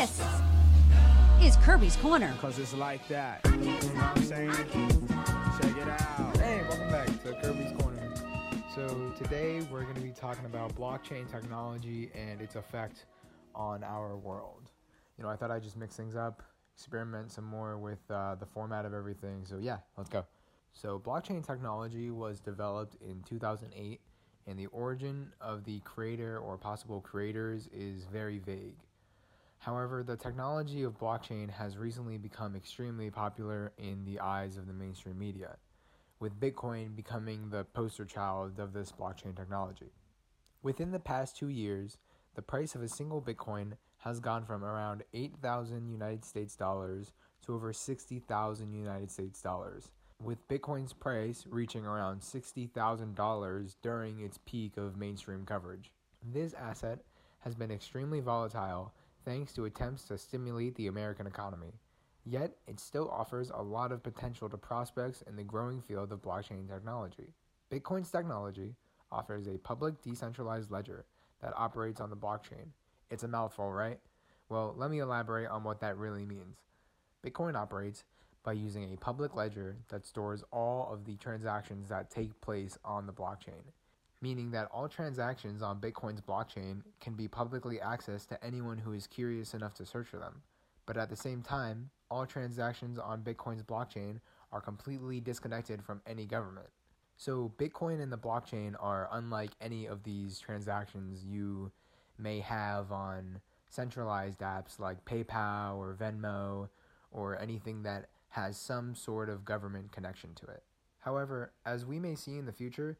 This is Kirby's Corner. Cause it's like that. You know what I'm saying? Check it out. Hey, welcome back to Kirby's Corner. So today we're going to be talking about blockchain technology and its effect on our world. You know, I thought I'd just mix things up, experiment some more with uh, the format of everything. So yeah, let's go. So blockchain technology was developed in 2008 and the origin of the creator or possible creators is very vague. However, the technology of blockchain has recently become extremely popular in the eyes of the mainstream media, with Bitcoin becoming the poster child of this blockchain technology. Within the past two years, the price of a single Bitcoin has gone from around 8,000 United States dollars to over 60,000 United States dollars, with Bitcoin's price reaching around $60,000 during its peak of mainstream coverage. This asset has been extremely volatile thanks to attempts to stimulate the American economy. Yet, it still offers a lot of potential to prospects in the growing field of blockchain technology. Bitcoin's technology offers a public decentralized ledger that operates on the blockchain. It's a mouthful, right? Well, let me elaborate on what that really means. Bitcoin operates by using a public ledger that stores all of the transactions that take place on the blockchain meaning that all transactions on Bitcoin's blockchain can be publicly accessed to anyone who is curious enough to search for them. But at the same time, all transactions on Bitcoin's blockchain are completely disconnected from any government. So, Bitcoin and the blockchain are unlike any of these transactions you may have on centralized apps like PayPal or Venmo or anything that has some sort of government connection to it. However, as we may see in the future,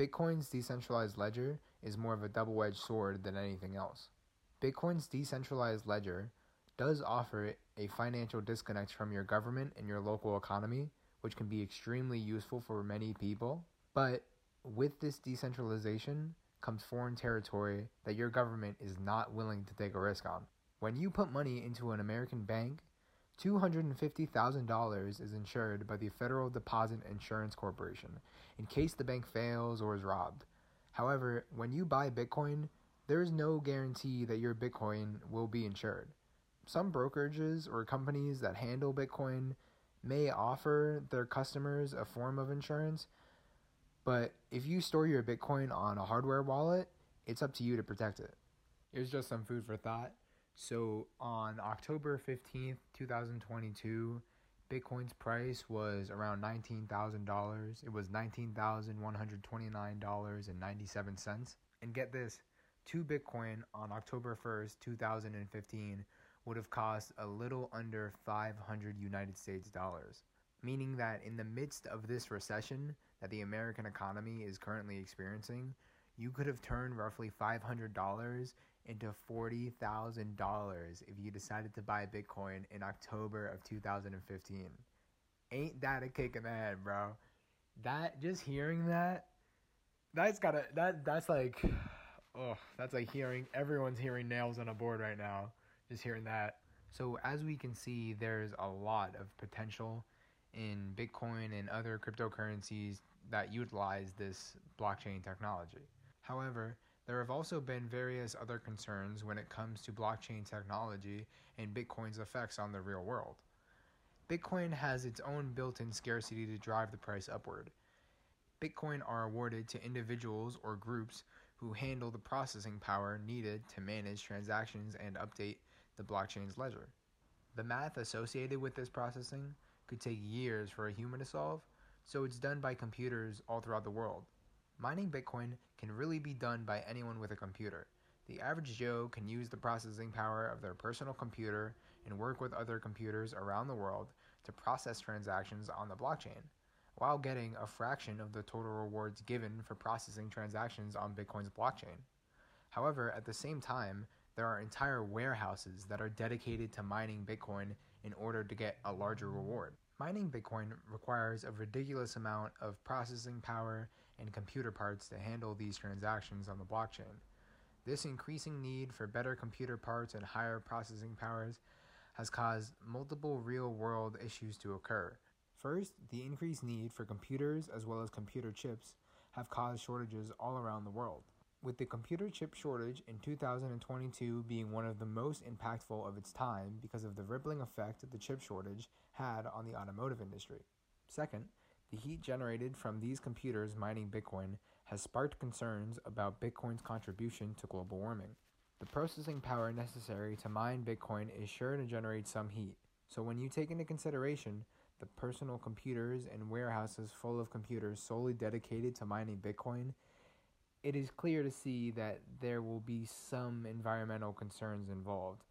Bitcoin's decentralized ledger is more of a double edged sword than anything else. Bitcoin's decentralized ledger does offer a financial disconnect from your government and your local economy, which can be extremely useful for many people. But with this decentralization comes foreign territory that your government is not willing to take a risk on. When you put money into an American bank, $250,000 is insured by the Federal Deposit Insurance Corporation in case the bank fails or is robbed. However, when you buy Bitcoin, there is no guarantee that your Bitcoin will be insured. Some brokerages or companies that handle Bitcoin may offer their customers a form of insurance, but if you store your Bitcoin on a hardware wallet, it's up to you to protect it. Here's just some food for thought. So on October 15th, 2022, Bitcoin's price was around $19,000. It was $19,129.97. And get this, two Bitcoin on October 1st, 2015 would have cost a little under 500 United States dollars. Meaning that in the midst of this recession that the American economy is currently experiencing, you could have turned roughly $500 into $40,000 if you decided to buy Bitcoin in October of 2015. Ain't that a kick in the head, bro? That just hearing that that's got to that that's like oh, that's like hearing everyone's hearing nails on a board right now. Just hearing that. So as we can see, there's a lot of potential in Bitcoin and other cryptocurrencies that utilize this blockchain technology. However, there have also been various other concerns when it comes to blockchain technology and Bitcoin's effects on the real world. Bitcoin has its own built in scarcity to drive the price upward. Bitcoin are awarded to individuals or groups who handle the processing power needed to manage transactions and update the blockchain's ledger. The math associated with this processing could take years for a human to solve, so it's done by computers all throughout the world. Mining Bitcoin can really be done by anyone with a computer. The average Joe can use the processing power of their personal computer and work with other computers around the world to process transactions on the blockchain, while getting a fraction of the total rewards given for processing transactions on Bitcoin's blockchain. However, at the same time, there are entire warehouses that are dedicated to mining Bitcoin in order to get a larger reward. Mining Bitcoin requires a ridiculous amount of processing power and computer parts to handle these transactions on the blockchain. This increasing need for better computer parts and higher processing powers has caused multiple real world issues to occur. First, the increased need for computers as well as computer chips have caused shortages all around the world. With the computer chip shortage in 2022 being one of the most impactful of its time because of the rippling effect the chip shortage had on the automotive industry. Second, the heat generated from these computers mining Bitcoin has sparked concerns about Bitcoin's contribution to global warming. The processing power necessary to mine Bitcoin is sure to generate some heat. So, when you take into consideration the personal computers and warehouses full of computers solely dedicated to mining Bitcoin, it is clear to see that there will be some environmental concerns involved.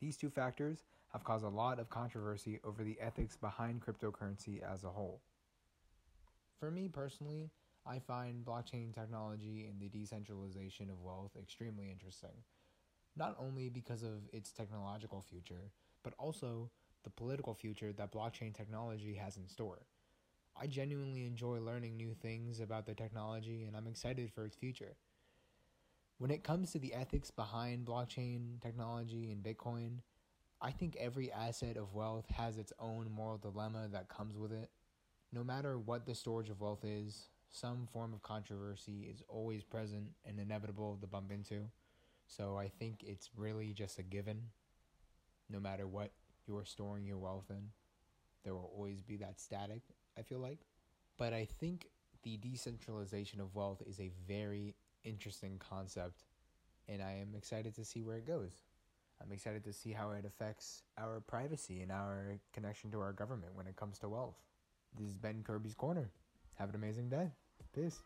These two factors have caused a lot of controversy over the ethics behind cryptocurrency as a whole. For me personally, I find blockchain technology and the decentralization of wealth extremely interesting, not only because of its technological future, but also the political future that blockchain technology has in store. I genuinely enjoy learning new things about the technology and I'm excited for its future. When it comes to the ethics behind blockchain technology and Bitcoin, I think every asset of wealth has its own moral dilemma that comes with it. No matter what the storage of wealth is, some form of controversy is always present and inevitable to bump into. So I think it's really just a given. No matter what you're storing your wealth in, there will always be that static I feel like. But I think the decentralization of wealth is a very interesting concept, and I am excited to see where it goes. I'm excited to see how it affects our privacy and our connection to our government when it comes to wealth. This is Ben Kirby's Corner. Have an amazing day. Peace.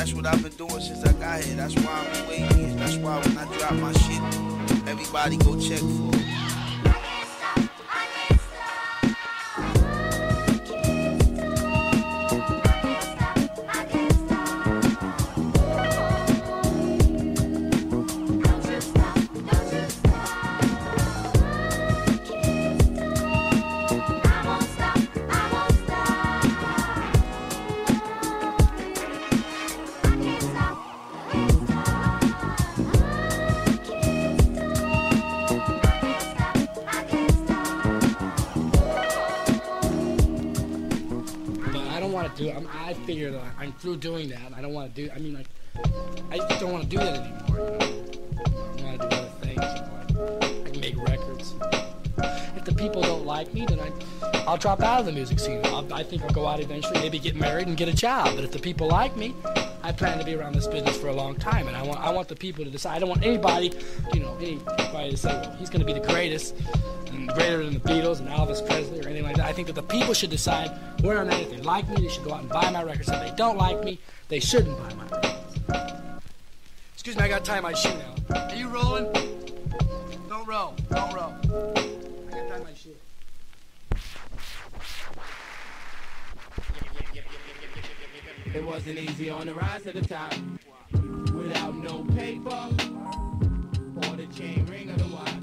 That's what I've been doing since I got here. That's why I'm waiting. That's why when I drop my shit, everybody go check for it. I'm, I figure that uh, I'm through doing that. I don't want to do. I mean, like, I just don't want to do that anymore. I want to do other things. Like, I can make records. If the people don't like me, then I, I'll drop out of the music scene. I'll, I think I'll go out eventually, maybe get married and get a job. But if the people like me, I plan to be around this business for a long time, and I want I want the people to decide. I don't want anybody, you know, anybody to say, well, he's going to be the greatest, greater than the Beatles and Elvis Presley or anything like that. I think that the people should decide whether or not if they like me, they should go out and buy my records. If they don't like me, they shouldn't buy my records. Excuse me, I gotta tie my shoe now. Are you rolling? Don't roll. Don't roll. I gotta tie my shoe. It wasn't easy on the rise to the top without no paper or the chain ring of the wire.